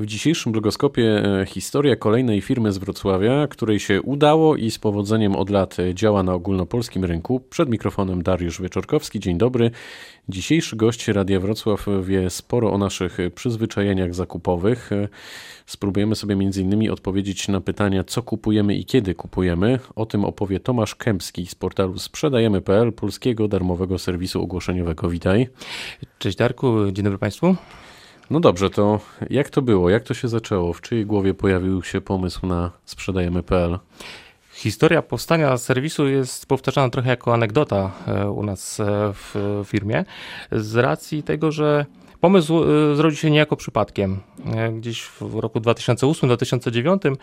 W dzisiejszym blogoskopie e, historia kolejnej firmy z Wrocławia, której się udało i z powodzeniem od lat działa na ogólnopolskim rynku. Przed mikrofonem Dariusz Wieczorkowski. Dzień dobry. Dzisiejszy gość Radia Wrocław wie sporo o naszych przyzwyczajeniach zakupowych. E, spróbujemy sobie m.in. odpowiedzieć na pytania, co kupujemy i kiedy kupujemy. O tym opowie Tomasz Kępski z portalu sprzedajemy.pl, polskiego darmowego serwisu ogłoszeniowego. Witaj. Cześć Darku, dzień dobry Państwu. No dobrze, to jak to było? Jak to się zaczęło? W czyjej głowie pojawił się pomysł na sprzedajemy.pl? Historia powstania serwisu jest powtarzana trochę jako anegdota e, u nas e, w firmie, z racji tego, że pomysł e, zrodził się niejako przypadkiem. Gdzieś w roku 2008-2009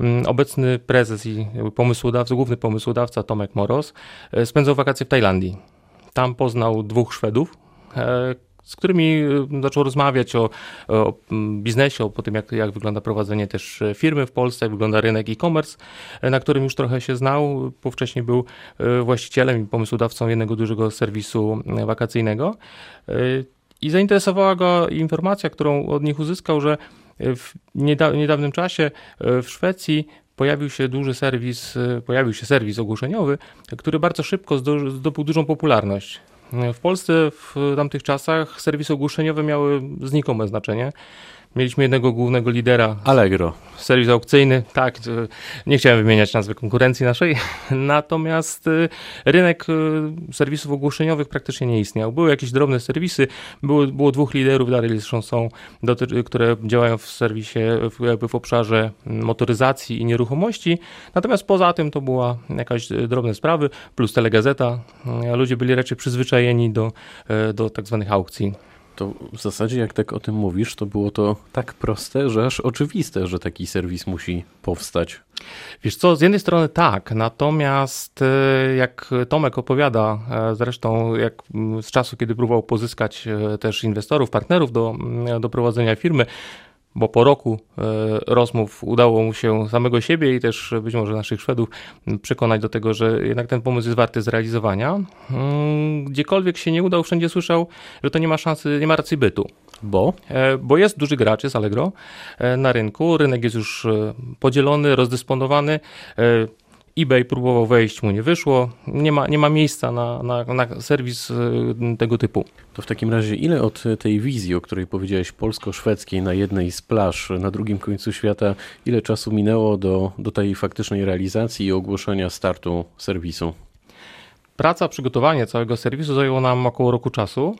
mm, obecny prezes i pomysłodawca, główny pomysłodawca Tomek Moros spędzał wakacje w Tajlandii. Tam poznał dwóch Szwedów, z którymi y, zaczął rozmawiać o, o biznesie, o tym, jak, jak wygląda prowadzenie też e, firmy w Polsce, jak wygląda rynek e-commerce, e, na którym już trochę się znał. Bo wcześniej był e, właścicielem i pomysłodawcą jednego dużego serwisu wakacyjnego. I zainteresowała go informacja, którą od nich uzyskał, że w niedawnym czasie w Szwecji pojawił się duży serwis, pojawił się serwis ogłoszeniowy, który bardzo szybko zdobył dużą popularność. W Polsce w tamtych czasach serwisy ogłoszeniowe miały znikome znaczenie. Mieliśmy jednego głównego lidera. Allegro. Serwis aukcyjny, tak. Nie chciałem wymieniać nazwy konkurencji naszej. Natomiast y, rynek y, serwisów ogłoszeniowych praktycznie nie istniał. Były jakieś drobne serwisy, było, było dwóch liderów, dalej zresztą są, które działają w serwisie, jakby w obszarze motoryzacji i nieruchomości. Natomiast poza tym to była jakaś y, drobne sprawy, plus telegazeta. Ludzie byli raczej przyzwyczajeni do, do tak zwanych aukcji. To w zasadzie, jak tak o tym mówisz, to było to tak proste, że aż oczywiste, że taki serwis musi powstać. Wiesz co, z jednej strony tak, natomiast e, jak Tomek opowiada, e, zresztą jak z czasu, kiedy próbował pozyskać e, też inwestorów, partnerów do, do prowadzenia firmy, bo po roku e, rozmów udało mu się samego siebie i też być może naszych Szwedów przekonać do tego, że jednak ten pomysł jest warty zrealizowania. Mm, gdziekolwiek się nie udał, wszędzie słyszał, że to nie ma szansy, nie ma racji bytu. Bo? E, bo jest duży gracz, jest Allegro e, na rynku, rynek jest już podzielony, rozdysponowany eBay próbował wejść, mu nie wyszło. Nie ma, nie ma miejsca na, na, na serwis y, tego typu. To w takim razie, ile od tej wizji, o której powiedziałeś, polsko-szwedzkiej na jednej z plaż na drugim końcu świata, ile czasu minęło do, do tej faktycznej realizacji i ogłoszenia startu serwisu? Praca, przygotowanie całego serwisu zajęło nam około roku czasu.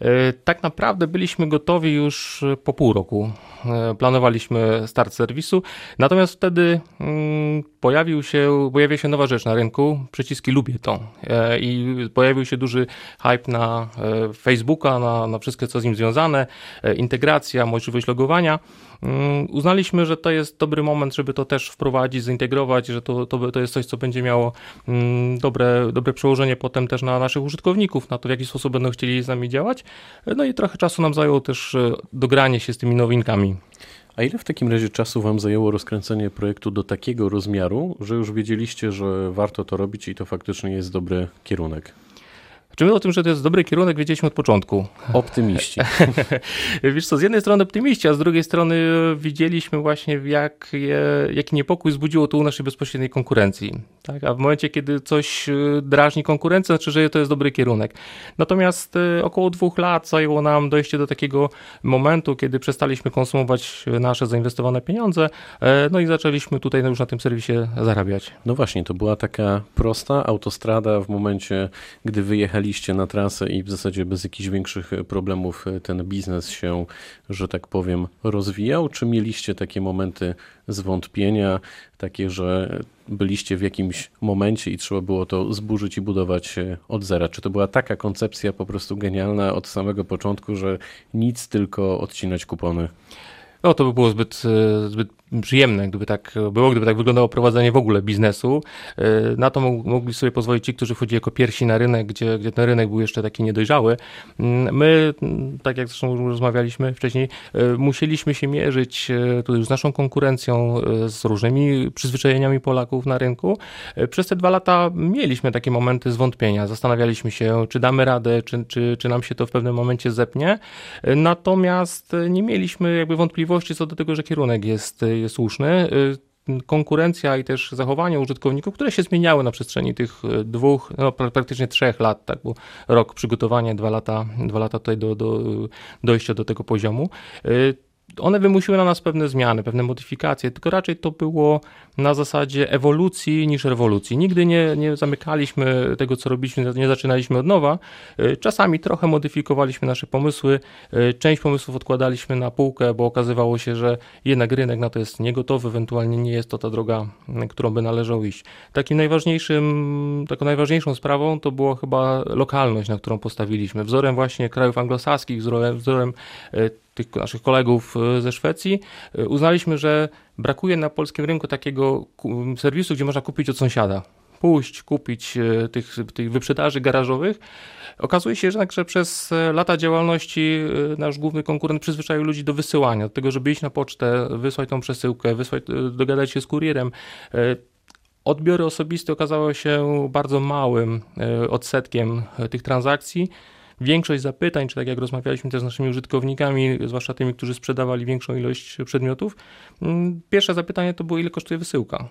E, tak naprawdę byliśmy gotowi już e, po pół roku. E, planowaliśmy start serwisu, natomiast wtedy mm, pojawił się, pojawiła się nowa rzecz na rynku, przyciski lubię to i pojawił się duży hype na Facebooka, na, na wszystko co z nim związane, integracja, możliwość logowania. Mm, uznaliśmy, że to jest dobry moment, żeby to też wprowadzić, zintegrować, że to, to, to jest coś, co będzie miało mm, dobre, dobre przełożenie potem też na naszych użytkowników, na to, w jaki sposób będą chcieli z nami działać. No i trochę czasu nam zajęło też e, dogranie się z tymi nowinkami. A ile w takim razie czasu Wam zajęło rozkręcenie projektu do takiego rozmiaru, że już wiedzieliście, że warto to robić i to faktycznie jest dobry kierunek? Czy my o tym, że to jest dobry kierunek, wiedzieliśmy od początku? Optymiści. Wiesz co, z jednej strony optymiści, a z drugiej strony widzieliśmy właśnie, jak, jaki niepokój zbudziło to u naszej bezpośredniej konkurencji. Tak? A w momencie, kiedy coś e, drażni konkurencję, znaczy, że to jest dobry kierunek. Natomiast e, około dwóch lat zajęło nam dojście do takiego momentu, kiedy przestaliśmy konsumować nasze zainwestowane pieniądze, e, no i zaczęliśmy tutaj już na tym serwisie zarabiać. No właśnie, to była taka prosta autostrada w momencie, gdy wyjechali wjechaliście na trasę i w zasadzie bez jakichś większych problemów ten biznes się, że tak powiem, rozwijał? Czy mieliście takie momenty zwątpienia, takie, że byliście w jakimś momencie i trzeba było to zburzyć i budować od zera? Czy to była taka koncepcja po prostu genialna od samego początku, że nic tylko odcinać kupony? No to by było zbyt, zbyt przyjemne, gdyby tak było, gdyby tak wyglądało prowadzenie w ogóle biznesu. Na to mogli sobie pozwolić ci, którzy wchodzili jako pierwsi na rynek, gdzie, gdzie ten rynek był jeszcze taki niedojrzały. Mm, my, mm, tak jak zresztą rozmawialiśmy wcześniej, musieliśmy się mierzyć tutaj z naszą konkurencją, z różnymi przyzwyczajeniami Polaków na rynku. Przez te dwa lata mieliśmy takie momenty zwątpienia. Zastanawialiśmy się, czy damy radę, czy, czy, czy nam się to w pewnym momencie zepnie. Natomiast nie mieliśmy jakby wątpliwości co do tego, że kierunek jest, słuszny. Konkurencja i też zachowanie użytkowników, które się zmieniały na przestrzeni tych dwóch, no praktycznie trzech lat, tak, bo rok przygotowania, dwa lata, dwa lata tutaj do, do dojścia do tego poziomu. One wymusiły na nas pewne zmiany, pewne modyfikacje, tylko raczej to było na zasadzie ewolucji niż rewolucji. Nigdy nie, nie zamykaliśmy tego, co robiliśmy, nie zaczynaliśmy od nowa. Y, czasami trochę modyfikowaliśmy nasze pomysły, y, część pomysłów odkładaliśmy na półkę, bo okazywało się, że jednak rynek na to jest niegotowy, ewentualnie nie jest to ta droga, którą by należało iść. Takim najważniejszym, taką najważniejszą sprawą to była chyba lokalność, na którą postawiliśmy. Wzorem właśnie krajów anglosaskich, wzorem, wzorem y, tych naszych kolegów e, ze Szwecji, e, uznaliśmy, że brakuje na polskim rynku takiego serwisu, gdzie można kupić od sąsiada. Pójść, kupić e, tych, tych wyprzedaży garażowych. Okazuje się jednak, że przez lata działalności nasz główny konkurent przyzwyczaił ludzi do wysyłania, do tego, żeby iść na pocztę, wysłać tą przesyłkę, wysłać, dogadać się z kurierem. Odbiory osobiste okazały się bardzo małym odsetkiem tych transakcji większość zapytań, czy tak jak rozmawialiśmy też z naszymi użytkownikami, zwłaszcza tymi, którzy sprzedawali większą ilość przedmiotów, mm, pierwsze zapytanie to było, ile kosztuje wysyłka.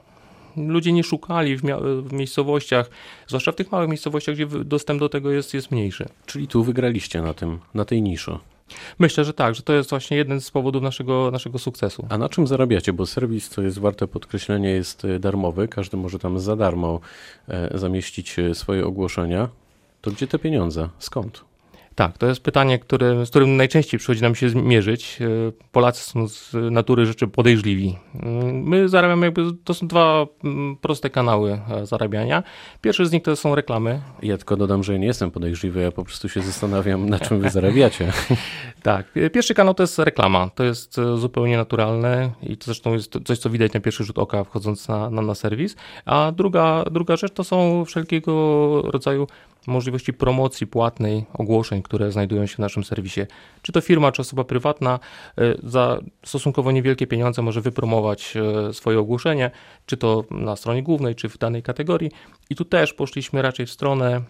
Ludzie nie szukali w, w miejscowościach, zwłaszcza w tych małych miejscowościach, gdzie dostęp do tego jest, jest mniejszy. Czyli tu wygraliście na tym, na tej niszy. Myślę, że tak, że to jest właśnie jeden z powodów naszego, naszego sukcesu. A na czym zarabiacie? Bo serwis, co jest warte podkreślenia, jest e, darmowy. Każdy może tam za darmo e, zamieścić e, swoje ogłoszenia. To gdzie te pieniądze? Skąd? Tak, to jest pytanie, które, z którym najczęściej przychodzi nam się zmierzyć. E, Polacy są z natury rzeczy podejrzliwi. Mm, my zarabiamy jakby, to są dwa mm, proste kanały e, zarabiania. Pierwszy z nich to są reklamy. Ja tylko dodam, że ja nie jestem podejrzliwy, ja po prostu się zastanawiam, na czym wy zarabiacie. tak, pierwszy kanał to jest reklama. To jest e, zupełnie naturalne i to zresztą jest coś, co widać na pierwszy rzut oka wchodząc na, na, na serwis. A druga, druga rzecz to są wszelkiego rodzaju możliwości promocji płatnej ogłoszeń, które znajdują się w naszym serwisie. Czy to firma, czy osoba prywatna e, za stosunkowo niewielkie pieniądze może wypromować e, swoje ogłoszenie, czy to na stronie głównej, czy w danej kategorii. I tu też poszliśmy raczej w stronę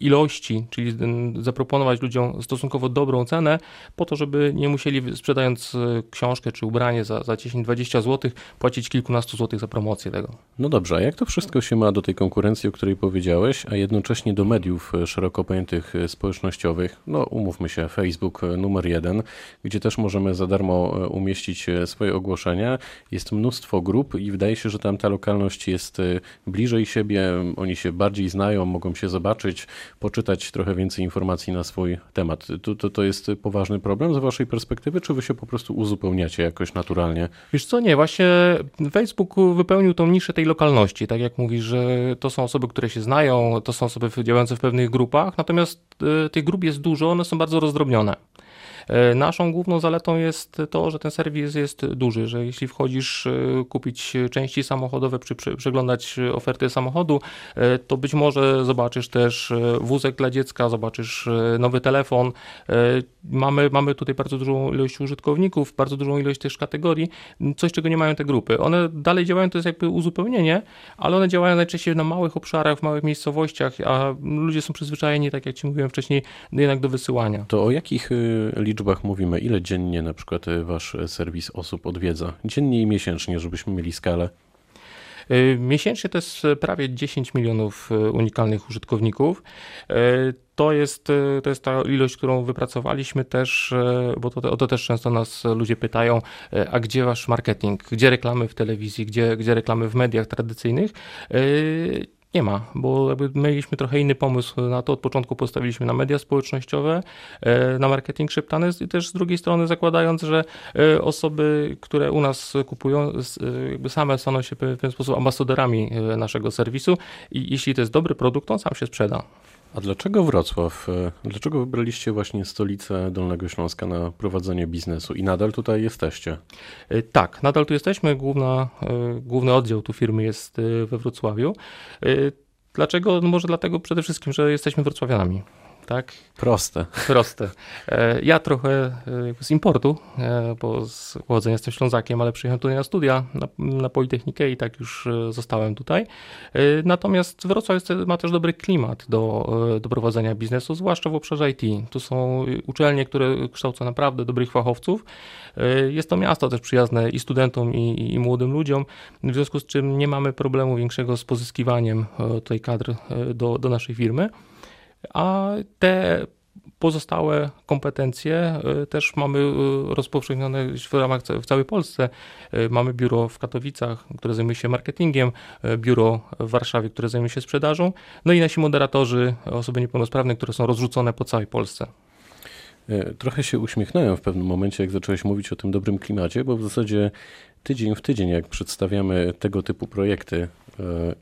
ilości, czyli zaproponować ludziom stosunkowo dobrą cenę, po to, żeby nie musieli sprzedając e, książkę czy ubranie za, za 10-20 zł, płacić kilkunastu złotych za promocję tego. No dobrze, a jak to wszystko się ma do tej konkurencji, o której powiedziałeś, a jednocześnie do mediów e, szeroko pojętych e, społecznościowych? No umówmy się, Facebook numer jeden, gdzie też możemy za darmo umieścić swoje ogłoszenia. Jest mnóstwo grup i wydaje się, że tam ta lokalność jest bliżej siebie, oni się bardziej znają, mogą się zobaczyć, poczytać trochę więcej informacji na swój temat. To, to, to jest poważny problem z waszej perspektywy, czy wy się po prostu uzupełniacie jakoś naturalnie? Wiesz co, nie, właśnie Facebook wypełnił tą niszę tej lokalności, tak jak mówisz, że to są osoby, które się znają, to są osoby działające w pewnych grupach, natomiast y, tych grup jest dużo, one są bardzo rozdrobnione. E, naszą główną zaletą jest to, że ten serwis jest duży, że jeśli wchodzisz e, kupić części samochodowe, czy przeglądać oferty samochodu, e, to być może zobaczysz też wózek dla dziecka, zobaczysz nowy telefon. Mamy, mamy tutaj bardzo dużą ilość użytkowników, bardzo dużą ilość też kategorii, coś czego nie mają te grupy. One dalej działają, to jest jakby uzupełnienie, ale one działają najczęściej na małych obszarach, w małych miejscowościach, a ludzie są przyzwyczajeni, tak jak Ci mówiłem wcześniej, jednak do wysyłania. To o jakich y, liczbach mówimy? Ile dziennie na przykład y, wasz serwis osób odwiedza? Dziennie i miesięcznie, żebyśmy mieli skalę. Y, miesięcznie to jest prawie 10 milionów unikalnych użytkowników. To jest, to jest ta ilość, którą wypracowaliśmy też, bo to, to też często nas ludzie pytają, a gdzie wasz marketing, gdzie reklamy w telewizji, gdzie, gdzie reklamy w mediach tradycyjnych nie ma, bo jakby mieliśmy trochę inny pomysł na to. Od początku postawiliśmy na media społecznościowe, e, na marketing szeptany i też z drugiej strony zakładając, że e, osoby, które u nas kupują, e, jakby same staną się w pewien sposób ambasadorami naszego serwisu i jeśli to jest dobry produkt, on sam się sprzeda. A dlaczego Wrocław? Dlaczego wybraliście właśnie stolicę Dolnego Śląska na prowadzenie biznesu i nadal tutaj jesteście? Tak, nadal tu jesteśmy. Główna, główny oddział tu firmy jest we Wrocławiu. Dlaczego? No może dlatego przede wszystkim, że jesteśmy wrocławianami tak? Proste. Proste. E, ja trochę e, z importu, e, bo z pochodzenia jestem Ślązakiem, ale przyjechałem tutaj na studia, na, na Politechnikę i tak już zostałem tutaj. Natomiast Wrocław ma też dobry klimat do, do prowadzenia biznesu, zwłaszcza w obszarze IT. Tu są uczelnie, które kształcą naprawdę dobrych fachowców. Jest to miasto też przyjazne i studentom, i, i młodym ludziom, w związku z czym nie mamy problemu większego z pozyskiwaniem tej kadr do, do naszej firmy a te pozostałe kompetencje y, też mamy y, rozpowszechnione w ramach w całej Polsce. Y, mamy biuro w Katowicach, które zajmuje się marketingiem, biuro w Warszawie, które zajmuje się sprzedażą, no i nasi moderatorzy, osoby niepełnosprawne, które są rozrzucone po całej Polsce. Trochę się uśmiechnąłem w pewnym momencie, jak zacząłeś mówić o tym dobrym klimacie, bo w zasadzie tydzień w tydzień, jak przedstawiamy tego typu projekty,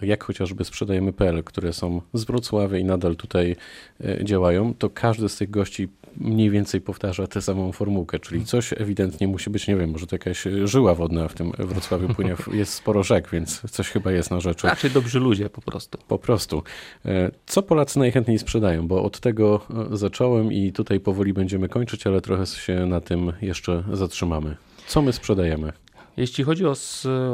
e, jak chociażby sprzedajemy.pl, które są z Wrocławia i nadal tutaj e, działają, to każdy z tych gości mniej więcej powtarza tę samą formułkę, czyli coś ewidentnie musi być, nie wiem, może to jakaś żyła wodna w tym Wrocławiu płynie, jest sporo rzek, więc coś chyba jest na rzeczy. Raczej dobrzy ludzie po prostu. Po prostu. E, co Polacy najchętniej sprzedają, bo od tego zacząłem i tutaj powoli będziemy kończyć, ale trochę się na tym jeszcze zatrzymamy. Co my sprzedajemy? Jeśli chodzi o,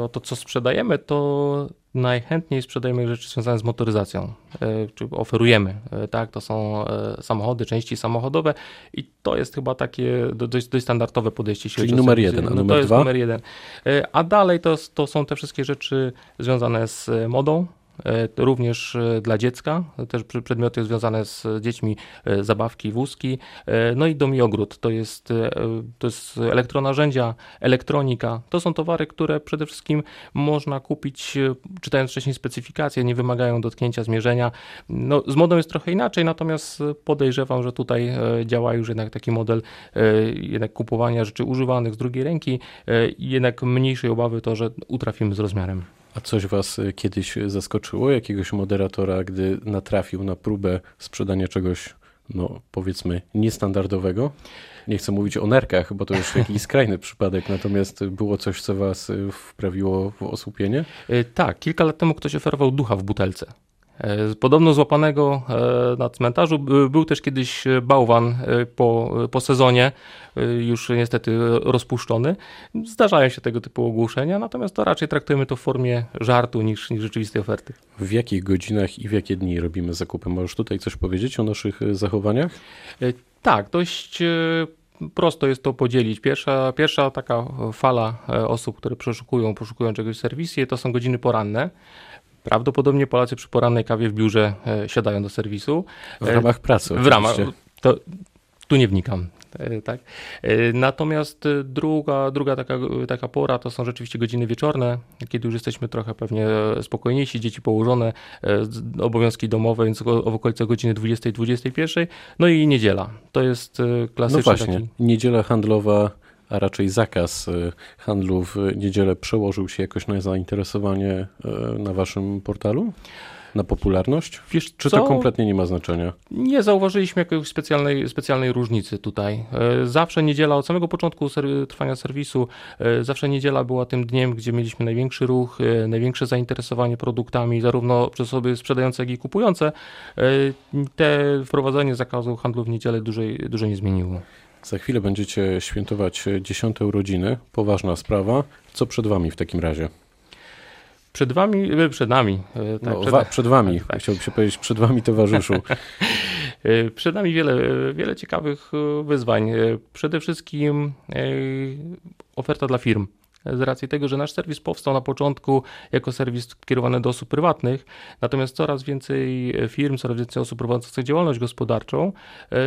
o, to, co sprzedajemy, to najchętniej sprzedajemy rzeczy związane z motoryzacją, e, czy oferujemy, e, tak, to są e, samochody, części samochodowe i to jest chyba takie dość, dość standardowe podejście. Czyli numer jeden, a no, numer to jest dwa? numer jeden. A dalej to, to są te wszystkie rzeczy związane z modą, również e, dla dziecka, też przedmioty związane z dziećmi, e, zabawki, wózki, no i dom i ogród, to jest, to jest elektronarzędzia, elektronika, to są towary, które przede wszystkim można kupić czytając wcześniej specyfikacje, nie wymagają dotknięcia, zmierzenia. No, z modą jest trochę inaczej, natomiast podejrzewam, że tutaj działa już jednak taki model jednak kupowania rzeczy używanych z drugiej ręki. Jednak mniejszej obawy to, że utrafimy z rozmiarem. A coś was y, kiedyś zaskoczyło? Jakiegoś moderatora, gdy natrafił na próbę sprzedania czegoś, no powiedzmy, niestandardowego? Nie chcę mówić o nerkach, bo to już jakiś skrajny przypadek, natomiast było coś, co was y, wprawiło w osłupienie? Y, tak, kilka lat temu ktoś oferował ducha w butelce. E, podobno złapanego e, na cmentarzu. Był też kiedyś bałwan e, po, po sezonie, już niestety rozpuszczony. Zdarzają się tego typu ogłoszenia, natomiast to raczej traktujemy to w formie żartu niż, niż rzeczywistej oferty. W jakich godzinach i w jakie dni robimy zakupy? Możesz tutaj coś powiedzieć o naszych zachowaniach? Tak, dość prosto jest to podzielić. Pierwsza, pierwsza taka fala osób, które przeszukują, poszukują czegoś w serwisie, to są godziny poranne. Prawdopodobnie Polacy przy porannej kawie w biurze e, siadają do serwisu. W ramach pracy. W ramach. To, tu nie wnikam. E, tak? E, natomiast druga, druga taka, taka pora to są rzeczywiście godziny wieczorne, kiedy już jesteśmy trochę pewnie spokojniejsi, dzieci położone, obowiązki domowe, więc w okolicy godziny 20-21. No i niedziela. To jest klasyczny no właśnie. taki... Niedziela handlowa a raczej zakaz y, handlu w niedzielę przełożył się jakoś na zainteresowanie y, na waszym portalu? Na popularność? Wiesz, Czy co? to kompletnie nie ma znaczenia? Nie zauważyliśmy jakiejś specjalnej, specjalnej różnicy tutaj. E, zawsze niedziela, od samego początku trwania serwisu, e, zawsze niedziela była tym dniem, gdzie mieliśmy największy ruch, e, największe zainteresowanie produktami, zarówno przez osoby sprzedające, jak i kupujące. Te wprowadzenie zakazu handlu w niedzielę dużo, dużo nie zmieniło. Za chwilę będziecie świętować dziesiąte urodziny. Poważna sprawa. Co przed wami w takim razie? Przed wami, e, przed nami. E, tak, no, przed, wa, przed, wami, tak. chciałbym się powiedzieć, przed wami towarzyszu. E, przed nami wiele, wiele ciekawych wyzwań. Przede wszystkim oferta dla firm z racji tego, że nasz serwis powstał na początku jako serwis kierowany do osób prywatnych, natomiast coraz więcej firm, coraz więcej osób prowadzących działalność gospodarczą e,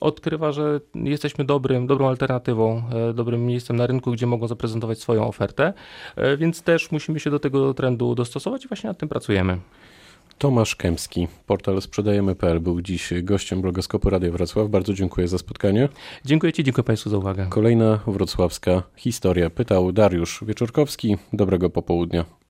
odkrywa, że jesteśmy dobrym, dobrą alternatywą, e, dobrym miejscem na rynku, gdzie mogą zaprezentować swoją ofertę, e, więc też musimy się do tego trendu dostosować i właśnie nad tym pracujemy. Tomasz Kępski, portal sprzedajemy.pl był dziś gościem blogoskopu Radia Wrocław. Bardzo dziękuję za spotkanie. Dziękuję Ci, dziękuję Państwu za uwagę. Kolejna wrocławska historia. Pytał Dariusz Wieczorkowski. Dobrego popołudnia.